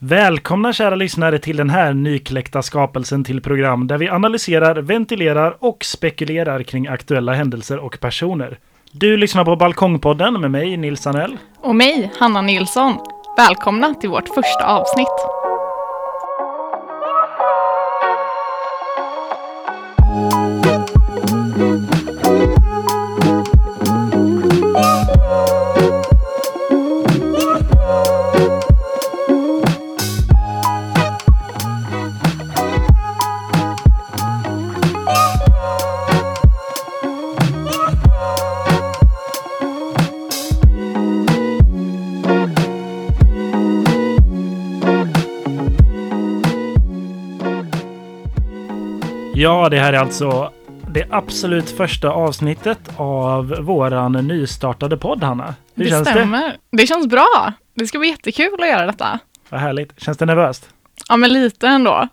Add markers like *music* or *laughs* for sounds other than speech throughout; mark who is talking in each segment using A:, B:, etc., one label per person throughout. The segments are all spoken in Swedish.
A: Välkomna kära lyssnare till den här nykläckta skapelsen till program där vi analyserar, ventilerar och spekulerar kring aktuella händelser och personer. Du lyssnar på Balkongpodden med mig Nils Anell.
B: Och mig, Hanna Nilsson. Välkomna till vårt första avsnitt.
A: Ja, det här är alltså det absolut första avsnittet av våran nystartade podd, Hanna. Hur
B: det
A: känns
B: stämmer. Det? känns bra. Det ska bli jättekul att göra detta.
A: Vad härligt. Känns det nervöst?
B: Ja, men lite ändå.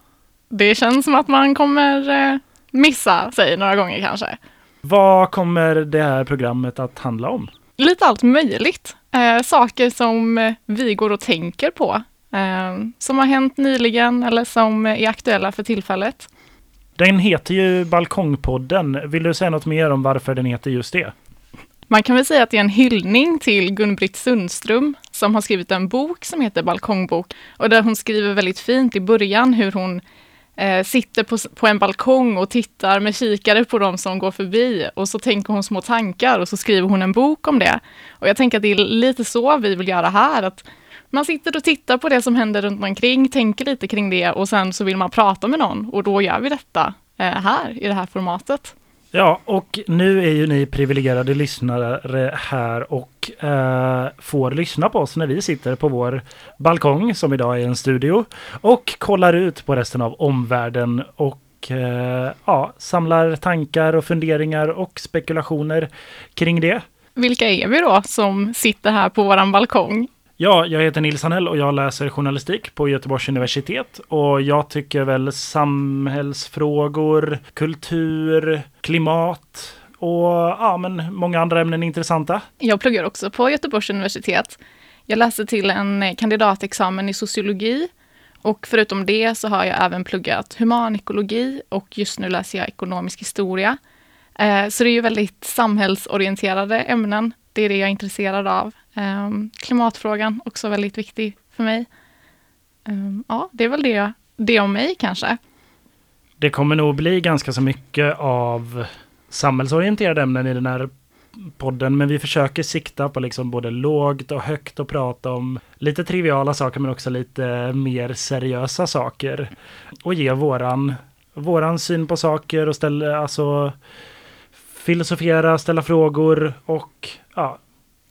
B: Det känns som att man kommer eh, missa sig några gånger kanske.
A: Vad kommer det här programmet att handla om?
B: Lite allt möjligt. Eh, saker som vi går och tänker på. Eh, som har hänt nyligen eller som är aktuella för tillfället.
A: Den heter ju Balkongpodden. Vill du säga något mer om varför den heter just det?
B: Man kan väl säga att det är en hyllning till Gun-Britt Sundström som har skrivit en bok som heter Balkongbok och där hon skriver väldigt fint i början hur hon eh, sitter på, på en balkong och tittar med kikare på de som går förbi och så tänker hon små tankar och så skriver hon en bok om det. Och jag tänker att det är lite så vi vill göra här, att man sitter och tittar på det som händer runt omkring, tänker lite kring det och sen så vill man prata med någon och då gör vi detta eh, här i det här formatet.
A: Ja, och nu är ju ni privilegierade lyssnare här och eh, får lyssna på oss när vi sitter på vår balkong som idag är en studio och kollar ut på resten av omvärlden och eh, ja, samlar tankar och funderingar och spekulationer kring det.
B: Vilka är vi då som sitter här på våran balkong?
A: Ja, jag heter Nils Hanell och jag läser journalistik på Göteborgs universitet. Och jag tycker väl samhällsfrågor, kultur, klimat och ja, men många andra ämnen är intressanta.
B: Jag pluggar också på Göteborgs universitet. Jag läser till en kandidatexamen i sociologi och förutom det så har jag även pluggat humanekologi och just nu läser jag ekonomisk historia. Eh, så det är ju väldigt samhällsorienterade ämnen. Det är det jag är intresserad av. Um, klimatfrågan också väldigt viktig för mig. Um, ja, det är väl det, det om mig kanske.
A: Det kommer nog bli ganska så mycket av samhällsorienterade ämnen i den här podden, men vi försöker sikta på liksom både lågt och högt och prata om lite triviala saker, men också lite mer seriösa saker. Och ge våran, våran syn på saker och ställa, alltså filosofera, ställa frågor och ja,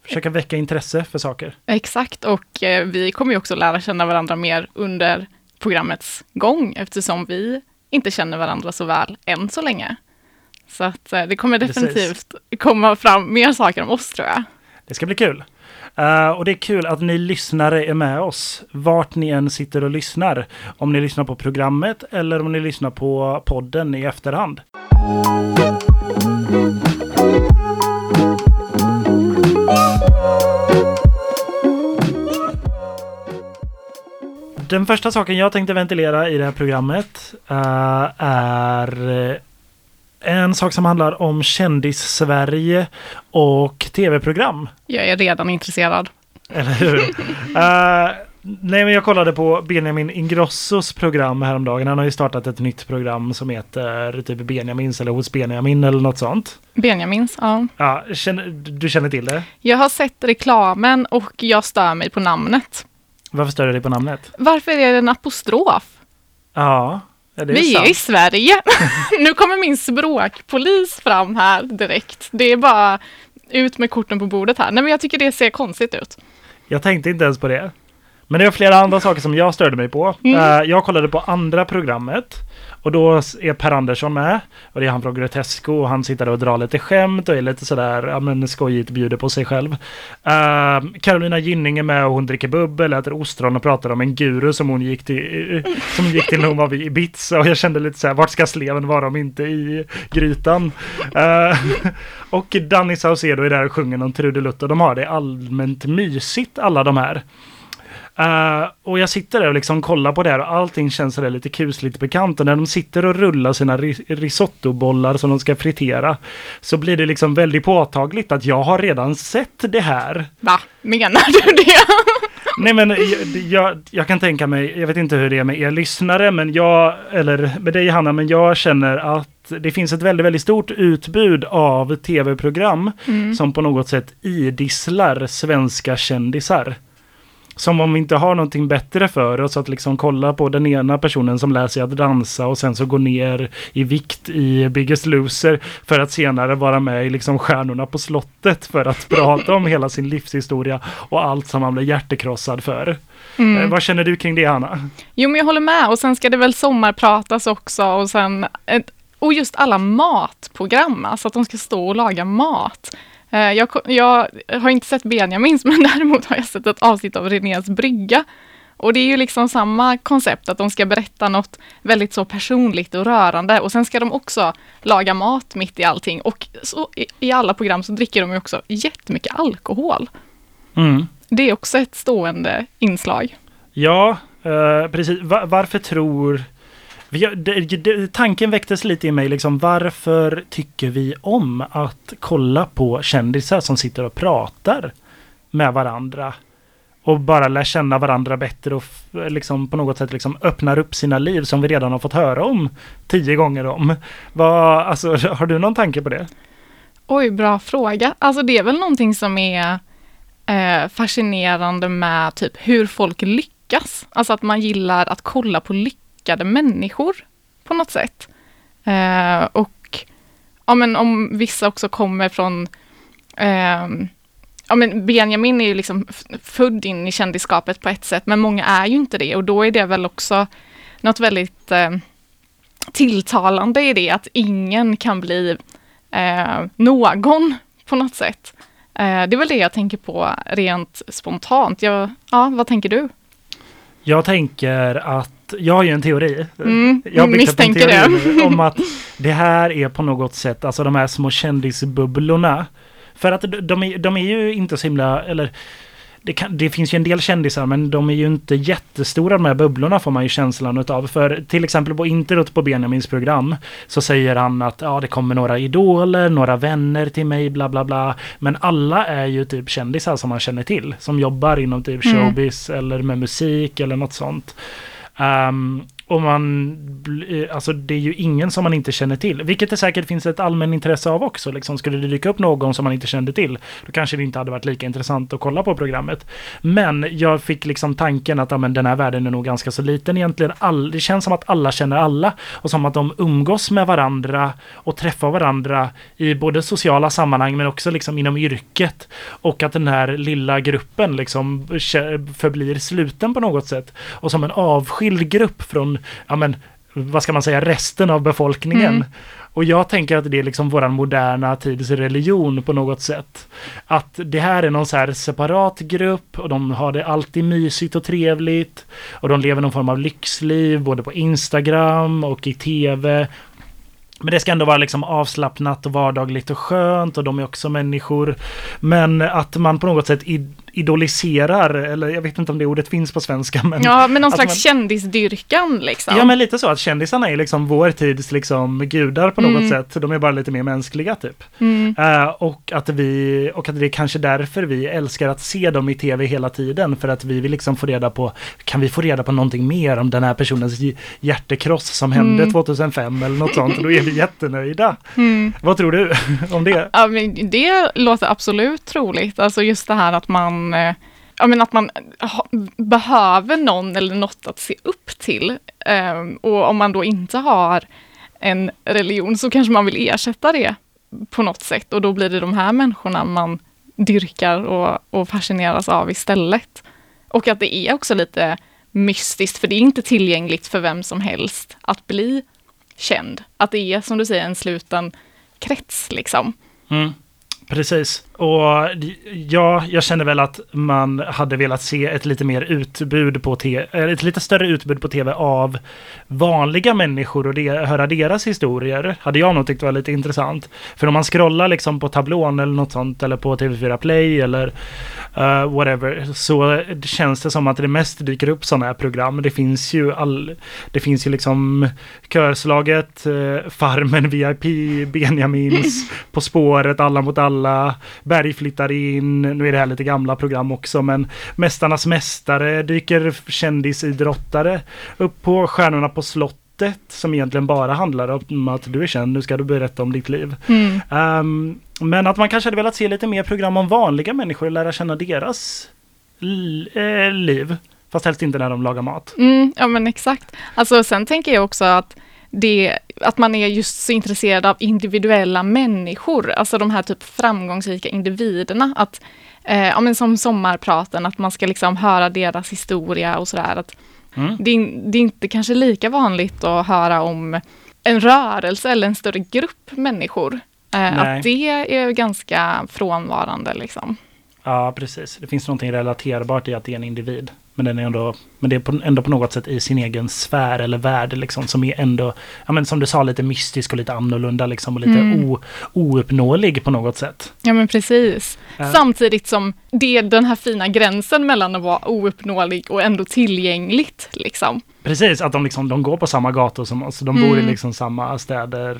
A: försöka väcka intresse för saker.
B: Exakt, och eh, vi kommer ju också lära känna varandra mer under programmets gång, eftersom vi inte känner varandra så väl än så länge. Så att eh, det kommer definitivt Precis. komma fram mer saker om oss tror jag.
A: Det ska bli kul. Uh, och det är kul att ni lyssnare är med oss, vart ni än sitter och lyssnar. Om ni lyssnar på programmet eller om ni lyssnar på podden i efterhand. Den första saken jag tänkte ventilera i det här programmet uh, är eh, en sak som handlar om kändis-Sverige och tv-program.
B: Jag är redan intresserad.
A: Eller hur? uh, *laughs* nej, men jag kollade på Benjamin Ingrossos program häromdagen. Han har ju startat ett nytt program som heter typ Benjamins eller Hos Benjamin eller något sånt.
B: Benjamins, ja.
A: Ja, känner, du känner till det?
B: Jag har sett reklamen och jag stör mig på namnet.
A: Varför stör du dig på namnet?
B: Varför är det en apostrof?
A: Ja, är
B: Vi
A: sant?
B: är i Sverige. *laughs* nu kommer min språkpolis fram här direkt. Det är bara ut med korten på bordet här. Nej, men jag tycker det ser konstigt ut.
A: Jag tänkte inte ens på det. Men det var flera andra saker som jag störde mig på. Mm. Uh, jag kollade på andra programmet och då är Per Andersson med. Och det är han från Grotesco och han sitter och drar lite skämt och är lite sådär, ja men skojigt bjuder på sig själv. Uh, Carolina Gynning är med och hon dricker bubbel, äter ostron och pratar om en guru som hon gick till, som gick till när hon var vid Ibiza. Och jag kände lite så här, vart ska sleven vara om inte i grytan? Uh, och Danny Saucedo är där och sjunger någon trudelutt och de har det allmänt mysigt alla de här. Uh, och jag sitter där och liksom kollar på det här och allting känns sådär lite kusligt bekant. Och när de sitter och rullar sina ris risottobollar som de ska fritera så blir det liksom väldigt påtagligt att jag har redan sett det här.
B: Va? Menar du det? *laughs*
A: Nej men jag, jag, jag, kan tänka mig, jag vet inte hur det är med er lyssnare, men jag, eller med dig Hanna, men jag känner att det finns ett väldigt, väldigt stort utbud av tv-program mm. som på något sätt idisslar svenska kändisar som om vi inte har någonting bättre för oss att liksom kolla på den ena personen som lär sig att dansa och sen så går ner i vikt i Biggest Loser för att senare vara med i liksom Stjärnorna på slottet för att prata om hela sin livshistoria och allt som man blir hjärtekrossad för. Mm. Eh, vad känner du kring det Hanna?
B: Jo men jag håller med och sen ska det väl sommarpratas också och sen och just alla matprogram, alltså att de ska stå och laga mat. Eh, jag, jag, har inte sett Benjamins, *laughs* men däremot har jag sett ett avsnitt av Renés brygga. Och det är ju liksom samma koncept, att de ska berätta något väldigt så personligt och rörande och sen ska de också laga mat mitt i allting. Och så, i, i alla program så dricker de ju också jättemycket alkohol. Mm. Det är också ett stående inslag.
A: Ja, eh, precis. Var, varför tror tanken väcktes lite i mig, liksom, varför tycker vi om att kolla på kändisar som sitter och pratar med varandra? Och bara lär känna varandra bättre och liksom på något sätt liksom öppnar upp sina liv som vi redan har fått höra om tio gånger om. Vad, alltså, har du någon tanke på det?
B: Oj, bra fråga. Alltså det är väl någonting som är eh, fascinerande med typ hur folk lyckas. Alltså att man gillar att kolla på lycka lyckade människor på något sätt. Eh, och ja, men om vissa också kommer från eh, Ja, men Benjamin är ju liksom född in i kändiskapet på ett sätt, men många är ju inte det och då är det väl också något väldigt eh, tilltalande i det, att ingen kan bli eh, någon på något sätt. Eh, det är väl det jag tänker på rent spontant. Jag, ja, vad tänker du?
A: Jag tänker att jag har ju en teori.
B: Mm, jag misstänker det.
A: om att *laughs* det här är på något sätt, alltså de här små kändisbubblorna. För att de är, de är ju inte så himla, eller det, kan, det, finns ju en del kändisar men de är ju inte jättestora de här bubblorna får man ju känslan utav. För till exempel på introt på Benjamins program så säger han att ja det kommer några idoler, några vänner till mig, bla bla bla. Men alla är ju typ kändisar som man känner till. Som jobbar inom typ mm. showbiz mm. eller med musik eller något sånt. Um, och man, eh, alltså det är ju ingen som man inte känner till. Vilket det säkert finns ett allmän intresse av också. Liksom, skulle det dyka upp någon som man inte kände till, då kanske det inte hade varit lika intressant att kolla på programmet. Men jag fick liksom tanken att ja, men den här världen är nog ganska så liten egentligen. All, det känns som att alla känner alla och som att de umgås med varandra och träffar varandra i både sociala sammanhang men också liksom inom yrket. Och att den här lilla gruppen liksom förblir sluten på något sätt. Och som en avskild grupp från ja men, vad ska man säga, resten av befolkningen. Mm. Och jag tänker att det är liksom våran moderna tids religion på något sätt. Att det här är någon så här separat grupp och de har det alltid mysigt och trevligt. Och de lever någon form av lyxliv både på Instagram och i tv. Men det ska ändå vara liksom avslappnat och vardagligt och skönt och de är också människor. Men att man på något sätt idoliserar, eller jag vet inte om det ordet finns på svenska. Men
B: ja, men någon slags man, kändisdyrkan liksom.
A: Ja, men lite så att kändisarna är liksom vår tids liksom gudar på något mm. sätt. De är bara lite mer mänskliga typ. Mm. Uh, och, att vi, och att det är kanske därför vi älskar att se dem i tv hela tiden. För att vi vill liksom få reda på, kan vi få reda på någonting mer om den här personens hjärtekross som hände mm. 2005 eller något sånt. Då är vi jättenöjda. Mm. Vad tror du om det?
B: Ja, men det låter absolut troligt. Alltså just det här att man man eh, ja, men att man ha, behöver någon eller något att se upp till. Um, och om man då inte har en religion så kanske man vill ersätta det på något sätt och då blir det de här människorna man dyrkar och, och fascineras av istället. Och att det är också lite mystiskt, för det är inte tillgängligt för vem som helst att bli känd. Att det är som du säger en sluten krets liksom.
A: Mm, precis och ja, jag känner väl att man hade velat se ett lite mer utbud på tv, ett lite större utbud på tv av vanliga människor och det, höra deras historier. Hade jag nog tyckt var lite intressant. För om man scrollar liksom på tablån eller något sånt eller på TV4 Play eller uh, whatever så känns det som att det mest dyker upp sådana här program. Det finns ju all, det finns ju liksom Körslaget, uh, Farmen VIP, Benjamins, *laughs* På spåret, Alla mot alla Berg flyttar in, nu är det här lite gamla program också, men Mästarnas mästare dyker kändisidrottare upp på Stjärnorna på slottet som egentligen bara handlar om att du är känd, nu ska du berätta om ditt liv. Mm. Um, men att man kanske hade velat se lite mer program om vanliga människor och lära känna deras äh, liv. Fast helst inte när de lagar mat.
B: Mm, ja men exakt. Alltså sen tänker jag också att det, att man är just så intresserad av individuella människor, alltså de här typ framgångsrika individerna. Att, eh, ja, men som sommarpraten, att man ska liksom höra deras historia och sådär. Att mm. det, det, är inte kanske lika vanligt att höra om en rörelse eller en större grupp människor. Eh, att det är ganska frånvarande liksom.
A: Ja, precis. Det finns någonting relaterbart i att det är en individ. Men, den är ändå, men det är på, ändå på något sätt i sin egen sfär eller värld liksom, som är ändå, ja men som du sa, lite mystisk och lite annorlunda liksom, och lite mm. o, ouppnåelig på något sätt.
B: Ja men precis. Äh. Samtidigt som det är den här fina gränsen mellan att vara ouppnåelig och ändå tillgängligt. Liksom.
A: Precis, att de, liksom, de går på samma gator som oss. De mm. bor i mm. liksom samma städer,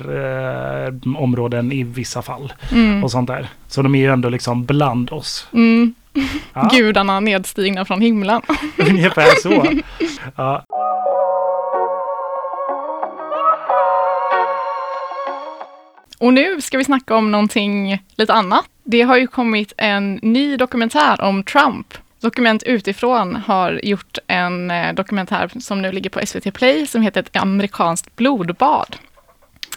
A: eh, områden i vissa fall. Mm. Och sånt där. Så de är ju ändå liksom bland oss.
B: Mm. Ja. Gudarna nedstigna från himlen. *laughs*
A: Ungefär så. *laughs* Ja.
B: Och nu ska vi snacka om någonting lite annat. Det har ju kommit en ny dokumentär om Trump. Dokument utifrån har gjort en eh, dokumentär som nu ligger på SVT Play som heter Ett amerikanskt blodbad.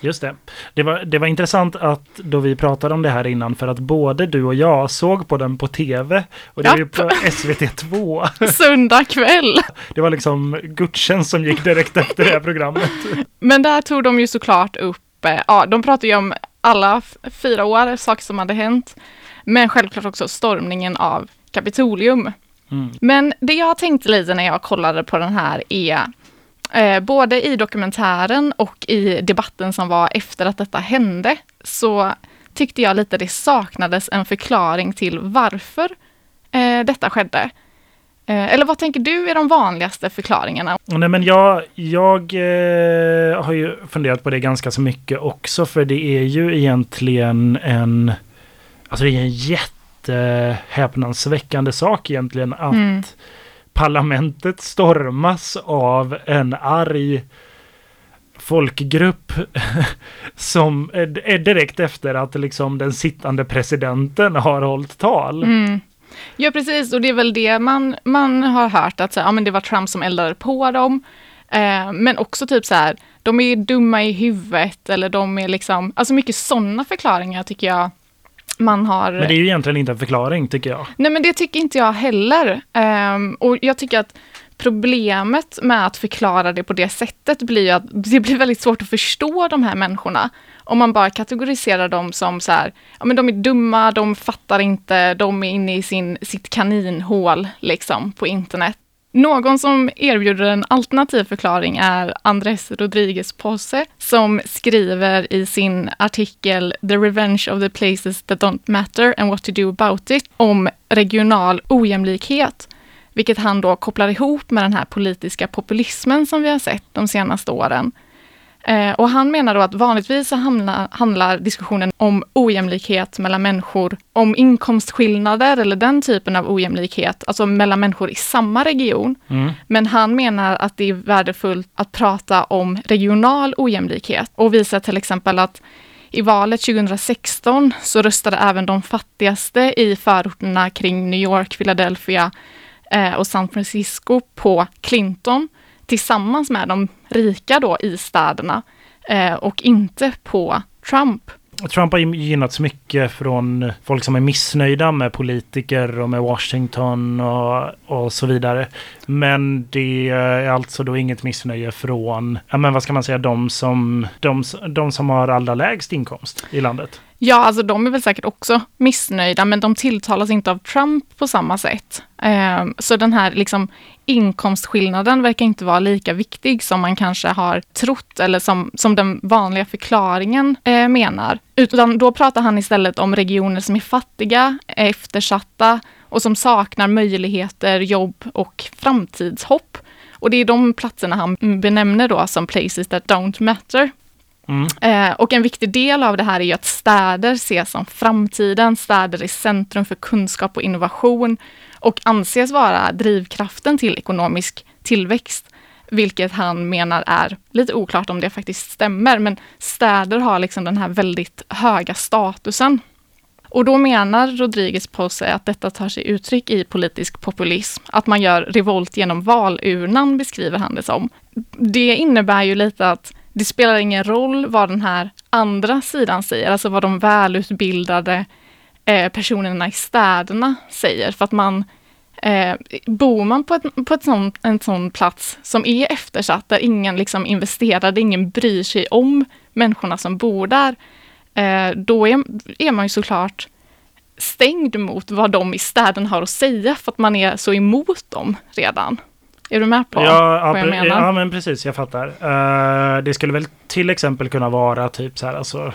A: Just det. Det var, det var intressant att då vi pratade om det här innan för att både du och jag såg på den på tv och det var ju på SVT2. *laughs*
B: Söndag kväll.
A: Det var liksom gudstjänst som gick direkt efter det här programmet.
B: Men där tog de ju såklart upp, eh, ja de pratade ju om alla fyra år, saker som hade hänt. Men självklart också stormningen av Kapitolium. Mm. Men det jag tänkte lite när jag kollade på den här är Eh, både i dokumentären och i debatten som var efter att detta hände, så tyckte jag lite det saknades en förklaring till varför eh, detta skedde. Eh, eller vad tänker du är de vanligaste förklaringarna?
A: Nej, men jag, jag eh, har ju funderat på det ganska så mycket också, för det är ju egentligen en... Alltså det är en jättehäpnadsväckande sak egentligen att mm parlamentet stormas av en arg folkgrupp *laughs* som är direkt efter att liksom den sittande presidenten har hållit tal.
B: Mm. Ja, precis. Och det är väl det man, man har hört, att så, ja, men det var Trump som eldade på dem. Eh, men också typ så här, de är dumma i huvudet eller de är liksom, alltså mycket sådana förklaringar tycker jag man har...
A: Men det är ju egentligen inte en förklaring tycker jag.
B: Nej men det tycker inte jag heller. Um, och jag tycker att problemet med att förklara det på det sättet blir ju att det blir väldigt svårt att förstå de här människorna. Om man bara kategoriserar dem som så här, ja men de är dumma, de fattar inte, de är inne i sin, sitt kaninhål liksom på internet. Någon som erbjuder en alternativ förklaring är Andres Rodriguez Posse som skriver i sin artikel The Revenge of the Places That Don't Matter and What to Do About It om regional ojämlikhet, vilket han då kopplar ihop med den här politiska populismen som vi har sett de senaste åren. Eh, och han menar då att vanligtvis så handlar, handlar, diskussionen om ojämlikhet mellan människor, om inkomstskillnader eller den typen av ojämlikhet, alltså mellan människor i samma region. Mm. Men han menar att det är värdefullt att prata om regional ojämlikhet och visar till exempel att i valet 2016 så röstade även de fattigaste i förorterna kring New York, Philadelphia eh, och San Francisco på Clinton tillsammans med de rika då i städerna eh, och inte på Trump.
A: Trump har gynnats mycket från folk som är missnöjda med politiker och med Washington och, och så vidare. Men det är alltså då inget missnöje från, ja men vad ska man säga, de som, de, de som har allra lägst inkomst i landet.
B: Ja, alltså de är väl säkert också missnöjda, men de tilltalas inte av Trump på samma sätt. Eh, så den här liksom inkomstskillnaden verkar inte vara lika viktig som man kanske har trott eller som, som den vanliga förklaringen eh, menar. Utan då pratar han istället om regioner som är fattiga, eftersatta och som saknar möjligheter, jobb och framtidshopp. Och det är de platserna han benämner då som places that don't matter. Mm. Eh, och en viktig del av det här är ju att städer ses som framtiden, städer är centrum för kunskap och innovation och anses vara drivkraften till ekonomisk tillväxt. Vilket han menar är lite oklart om det faktiskt stämmer, men städer har liksom den här väldigt höga statusen. Och då menar Rodriguez på sig att detta tar sig uttryck i politisk populism. Att man gör revolt genom valurnan beskriver han det som. Det innebär ju lite att det spelar ingen roll vad den här andra sidan säger, alltså vad de välutbildade eh, personerna i städerna säger, för att man eh, bor man på, ett, på ett sån, en sån plats som är eftersatt, där ingen liksom investerar, där ingen bryr sig om människorna som bor där, eh, då är, är man ju såklart stängd mot vad de i städen har att säga, för att man är så emot dem redan. Är du med på
A: ja,
B: vad jag menar?
A: Ja, men precis, jag fattar. Uh, det skulle väl till exempel kunna vara typ så här, alltså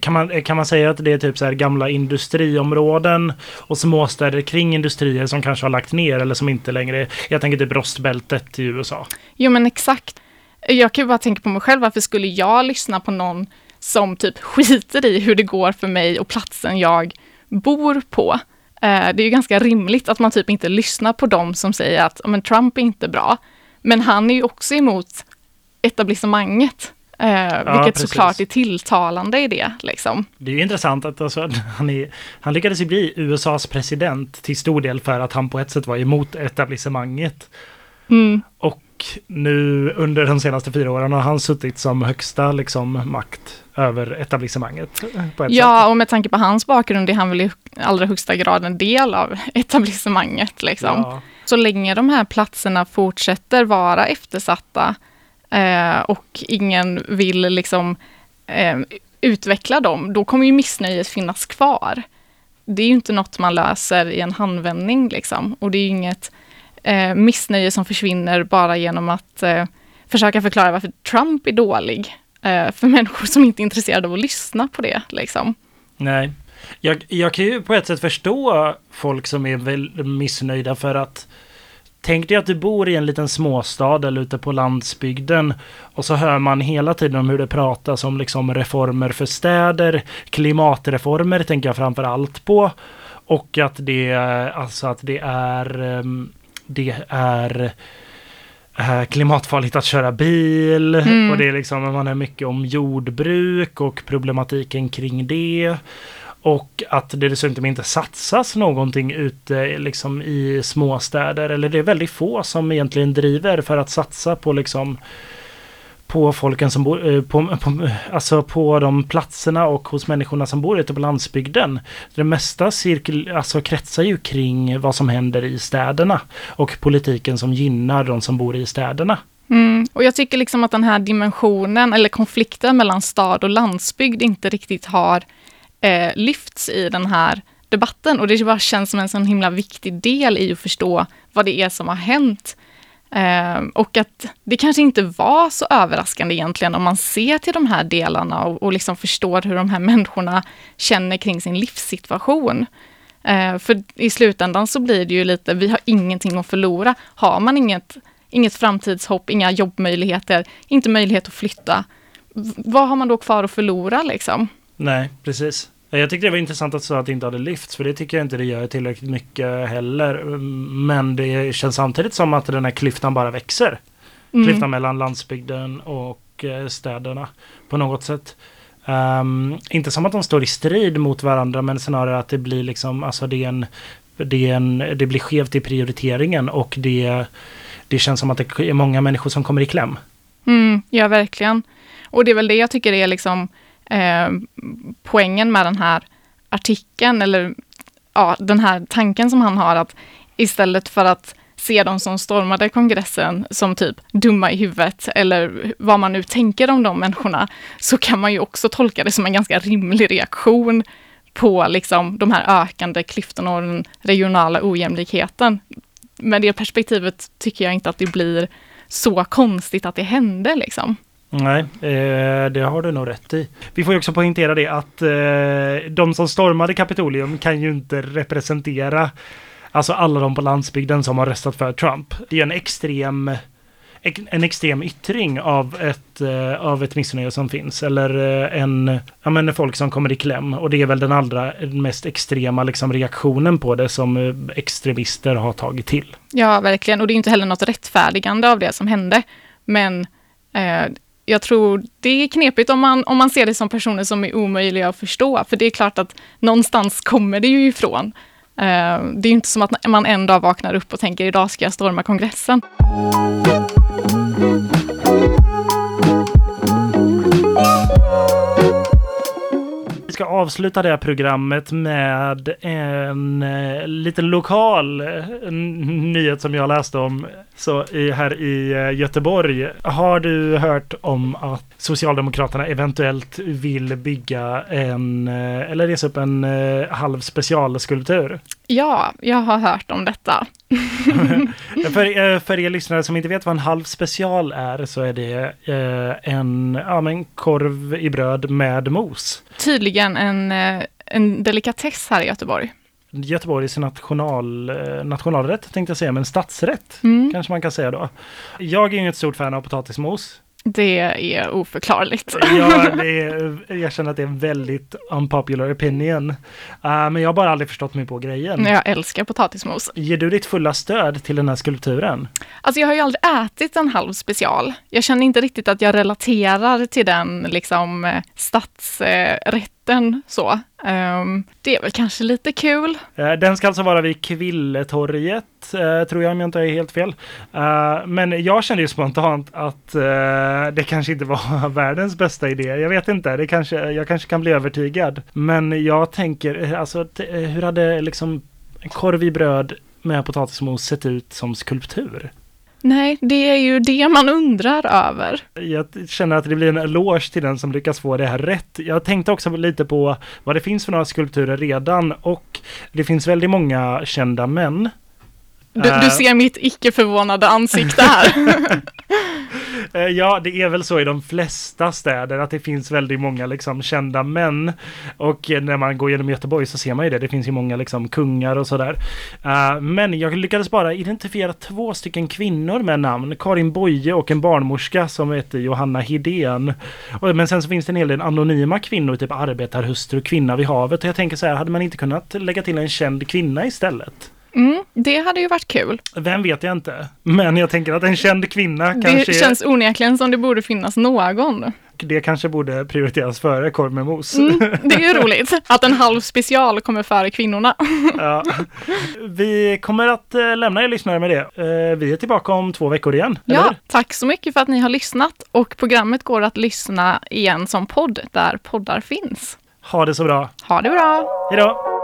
A: kan man, kan man säga att det är typ så här gamla industriområden och småstäder kring industrier som kanske har lagt ner eller som inte längre... Jag tänker typ rostbältet i USA.
B: Jo men exakt. Jag kan ju bara tänka på mig själv, varför skulle jag lyssna på någon som typ *laughs* skiter i hur det går för mig och platsen jag bor på? Eh, det är ju ganska rimligt att man typ inte lyssnar på dem som säger att men Trump är inte bra. Men han är ju också emot etablissemanget. Eh, ja, vilket precis. såklart är tilltalande i det. Liksom.
A: Det är ju intressant att alltså, han, är, han lyckades ju bli USAs president till stor del för att han på ett sätt var emot etablissemanget. Mm. Och nu under de senaste fyra åren har han suttit som högsta liksom, makt över etablissemanget.
B: ja, sätt. och med tanke på hans bakgrund är han väl i allra högsta grad en del av etablissemanget. Liksom. Ja. Så länge de här platserna fortsätter vara eftersatta eh, och ingen vill liksom eh, utveckla dem, då kommer ju missnöjet finnas kvar. Det är ju inte något man löser i en handvändning liksom. Och det är ju inget eh, missnöje som försvinner bara genom att eh, försöka förklara varför Trump är dålig. Eh, för människor som inte är intresserade av att lyssna på det. Liksom.
A: Nej, jag, jag kan ju på ett sätt förstå folk som är väl missnöjda för att Tänk dig att du bor i en liten småstad eller ute på landsbygden och så hör man hela tiden om hur det pratas om liksom reformer för städer, klimatreformer tänker jag framför allt på. Och att det, alltså att det är, ehm, det är eh, klimatfarligt att köra bil mm. och det är liksom man är mycket om jordbruk och problematiken kring det. Och att det dessutom inte satsas någonting ute liksom i småstäder. Eller det är väldigt få som egentligen driver för att satsa på liksom på folken som bor, eh, på, på, alltså på de platserna och hos människorna som bor ute på landsbygden. Det mesta cirkel, alltså kretsar ju kring vad som händer i städerna och politiken som gynnar de som bor i städerna.
B: Mm, och jag tycker liksom att den här dimensionen eller konflikten mellan stad och landsbygd inte riktigt har eh, lyfts i den här debatten. Och det bara känns som en sån himla viktig del i att förstå vad det är som har hänt. Eh, och att det kanske inte var så överraskande egentligen om man ser till de här delarna och, och liksom förstår hur de här människorna känner kring sin livssituation. Eh, för i slutändan så blir det ju lite, vi har ingenting att förlora. Har man inget, inget framtidshopp, inga jobbmöjligheter, inte möjlighet att flytta, vad har man då kvar att förlora liksom?
A: Nej, precis. Jag tyckte det var intressant att säga att det inte hade lyfts, för det tycker jag inte det gör tillräckligt mycket heller. Men det känns samtidigt som att den här klyftan bara växer. Mm. Klyftan mellan landsbygden och eh, städerna på något sätt. Um, inte som att de står i strid mot varandra, men snarare att det blir liksom, alltså det är en, det, är en, det blir skevt i prioriteringen och det, det känns som att det är många människor som kommer i kläm.
B: Mm, ja, verkligen. Och det är väl det jag tycker är liksom eh, poängen med den här artikeln, eller ja, den här tanken som han har, att istället för att se de som stormade kongressen som typ dumma i huvudet eller vad man nu tänker om de människorna, så kan man ju också tolka det som en ganska rimlig reaktion på liksom de här ökande klyftorna och den regionala ojämlikheten. Med det perspektivet tycker jag inte att det blir så konstigt att det hände liksom.
A: Nej, eh, det har du nog rätt i. Vi får ju också poängtera det att eh, de som stormade Kapitolium kan ju inte representera alltså alla de på landsbygden som har röstat för Trump. Det är en extrem en extrem yttring av ett, eh, av ett missnöje som finns. Eller eh, en, ja men folk som kommer i kläm. Och det är väl den allra eh, mest extrema liksom, reaktionen på det som extremister har tagit till.
B: Ja, verkligen. Och det är inte heller något rättfärdigande av det som hände. Men jag tror det är knepigt om man, om man ser det som personer som är omöjliga att förstå. För det är klart att någonstans kommer det ju ifrån. Eh, det är inte som att man en dag vaknar upp och tänker idag ska jag storma kongressen.
A: Vi ska avsluta det här programmet med en eh, lite lokal eh, nyhet som jag läste om så i, här i eh, Göteborg. Har du hört om att Socialdemokraterna eventuellt vill bygga en, eh, eller resa upp en eh, halv specialskulptur?
B: Ja, jag har hört om detta. *laughs*
A: för, för er lyssnare som inte vet vad en halv special är så är det en, ja, men korv i bröd med mos.
B: Tydligen en, en delikatess här i Göteborg.
A: Göteborgs national, nationalrätt tänkte jag säga, men stadsrätt mm. kanske man kan säga då. Jag är inget stort fan av potatismos.
B: Det är oförklarligt.
A: ja, det *laughs* är, jag känner att det är en väldigt unpopular opinion. Uh, men jag har bara aldrig förstått mig på grejen.
B: Jag älskar potatismos.
A: Ger du ditt fulla stöd till den här skulpturen?
B: Alltså jag har ju aldrig ätit en halv special. Jag känner inte riktigt att jag relaterar till den liksom eh, stadsrätten så. Um, det är väl kanske lite kul.
A: Uh, den ska alltså vara vid Kvilletorget, uh, tror jag om jag inte är helt fel. Uh, men jag kände ju spontant att det kanske inte var *laughs* världens bästa idé. Jag vet inte, det kanske, jag kanske kan bli övertygad. Men jag tänker, alltså hur hade liksom korv i bröd med potatismos sett ut som skulptur?
B: Nej, det är ju det man undrar över.
A: Jag känner att det blir en eloge till den som lyckas få det här rätt. Jag tänkte också lite på vad det finns för några skulpturer redan och det finns väldigt många kända män
B: du, du, eh. ser mitt icke förvånade ansikte här. *laughs*
A: Eh, ja, det är väl så i de flesta städer att det finns väldigt många liksom kända män. Och när man går genom Göteborg så ser man ju det. Det finns ju många liksom kungar och sådär. Uh, men jag lyckades bara identifiera två stycken kvinnor med namn. Karin Boye och en barnmorska som heter Johanna Hidén. Men sen så finns det en hel del anonyma kvinnor, typ arbetarhustru, kvinna vid havet. Och jag tänker så här, hade man inte kunnat lägga till en känd kvinna istället?
B: Mm, det hade ju varit kul.
A: Vem vet jag inte. Men jag tänker att en känd kvinna
B: det
A: kanske...
B: Det känns onekligen som det borde finnas någon.
A: Det kanske borde prioriteras före korv med mos.
B: Mm, det är ju *laughs* roligt att en halv special kommer före kvinnorna. *laughs*
A: ja. Vi kommer att äh, lämna er lyssnare med det. Äh, vi är tillbaka om två veckor igen.
B: Ja, eller? tack så mycket för att ni har lyssnat och programmet går att lyssna igen som podd där poddar finns.
A: Ha det så bra.
B: Ha det bra.
A: Hej då.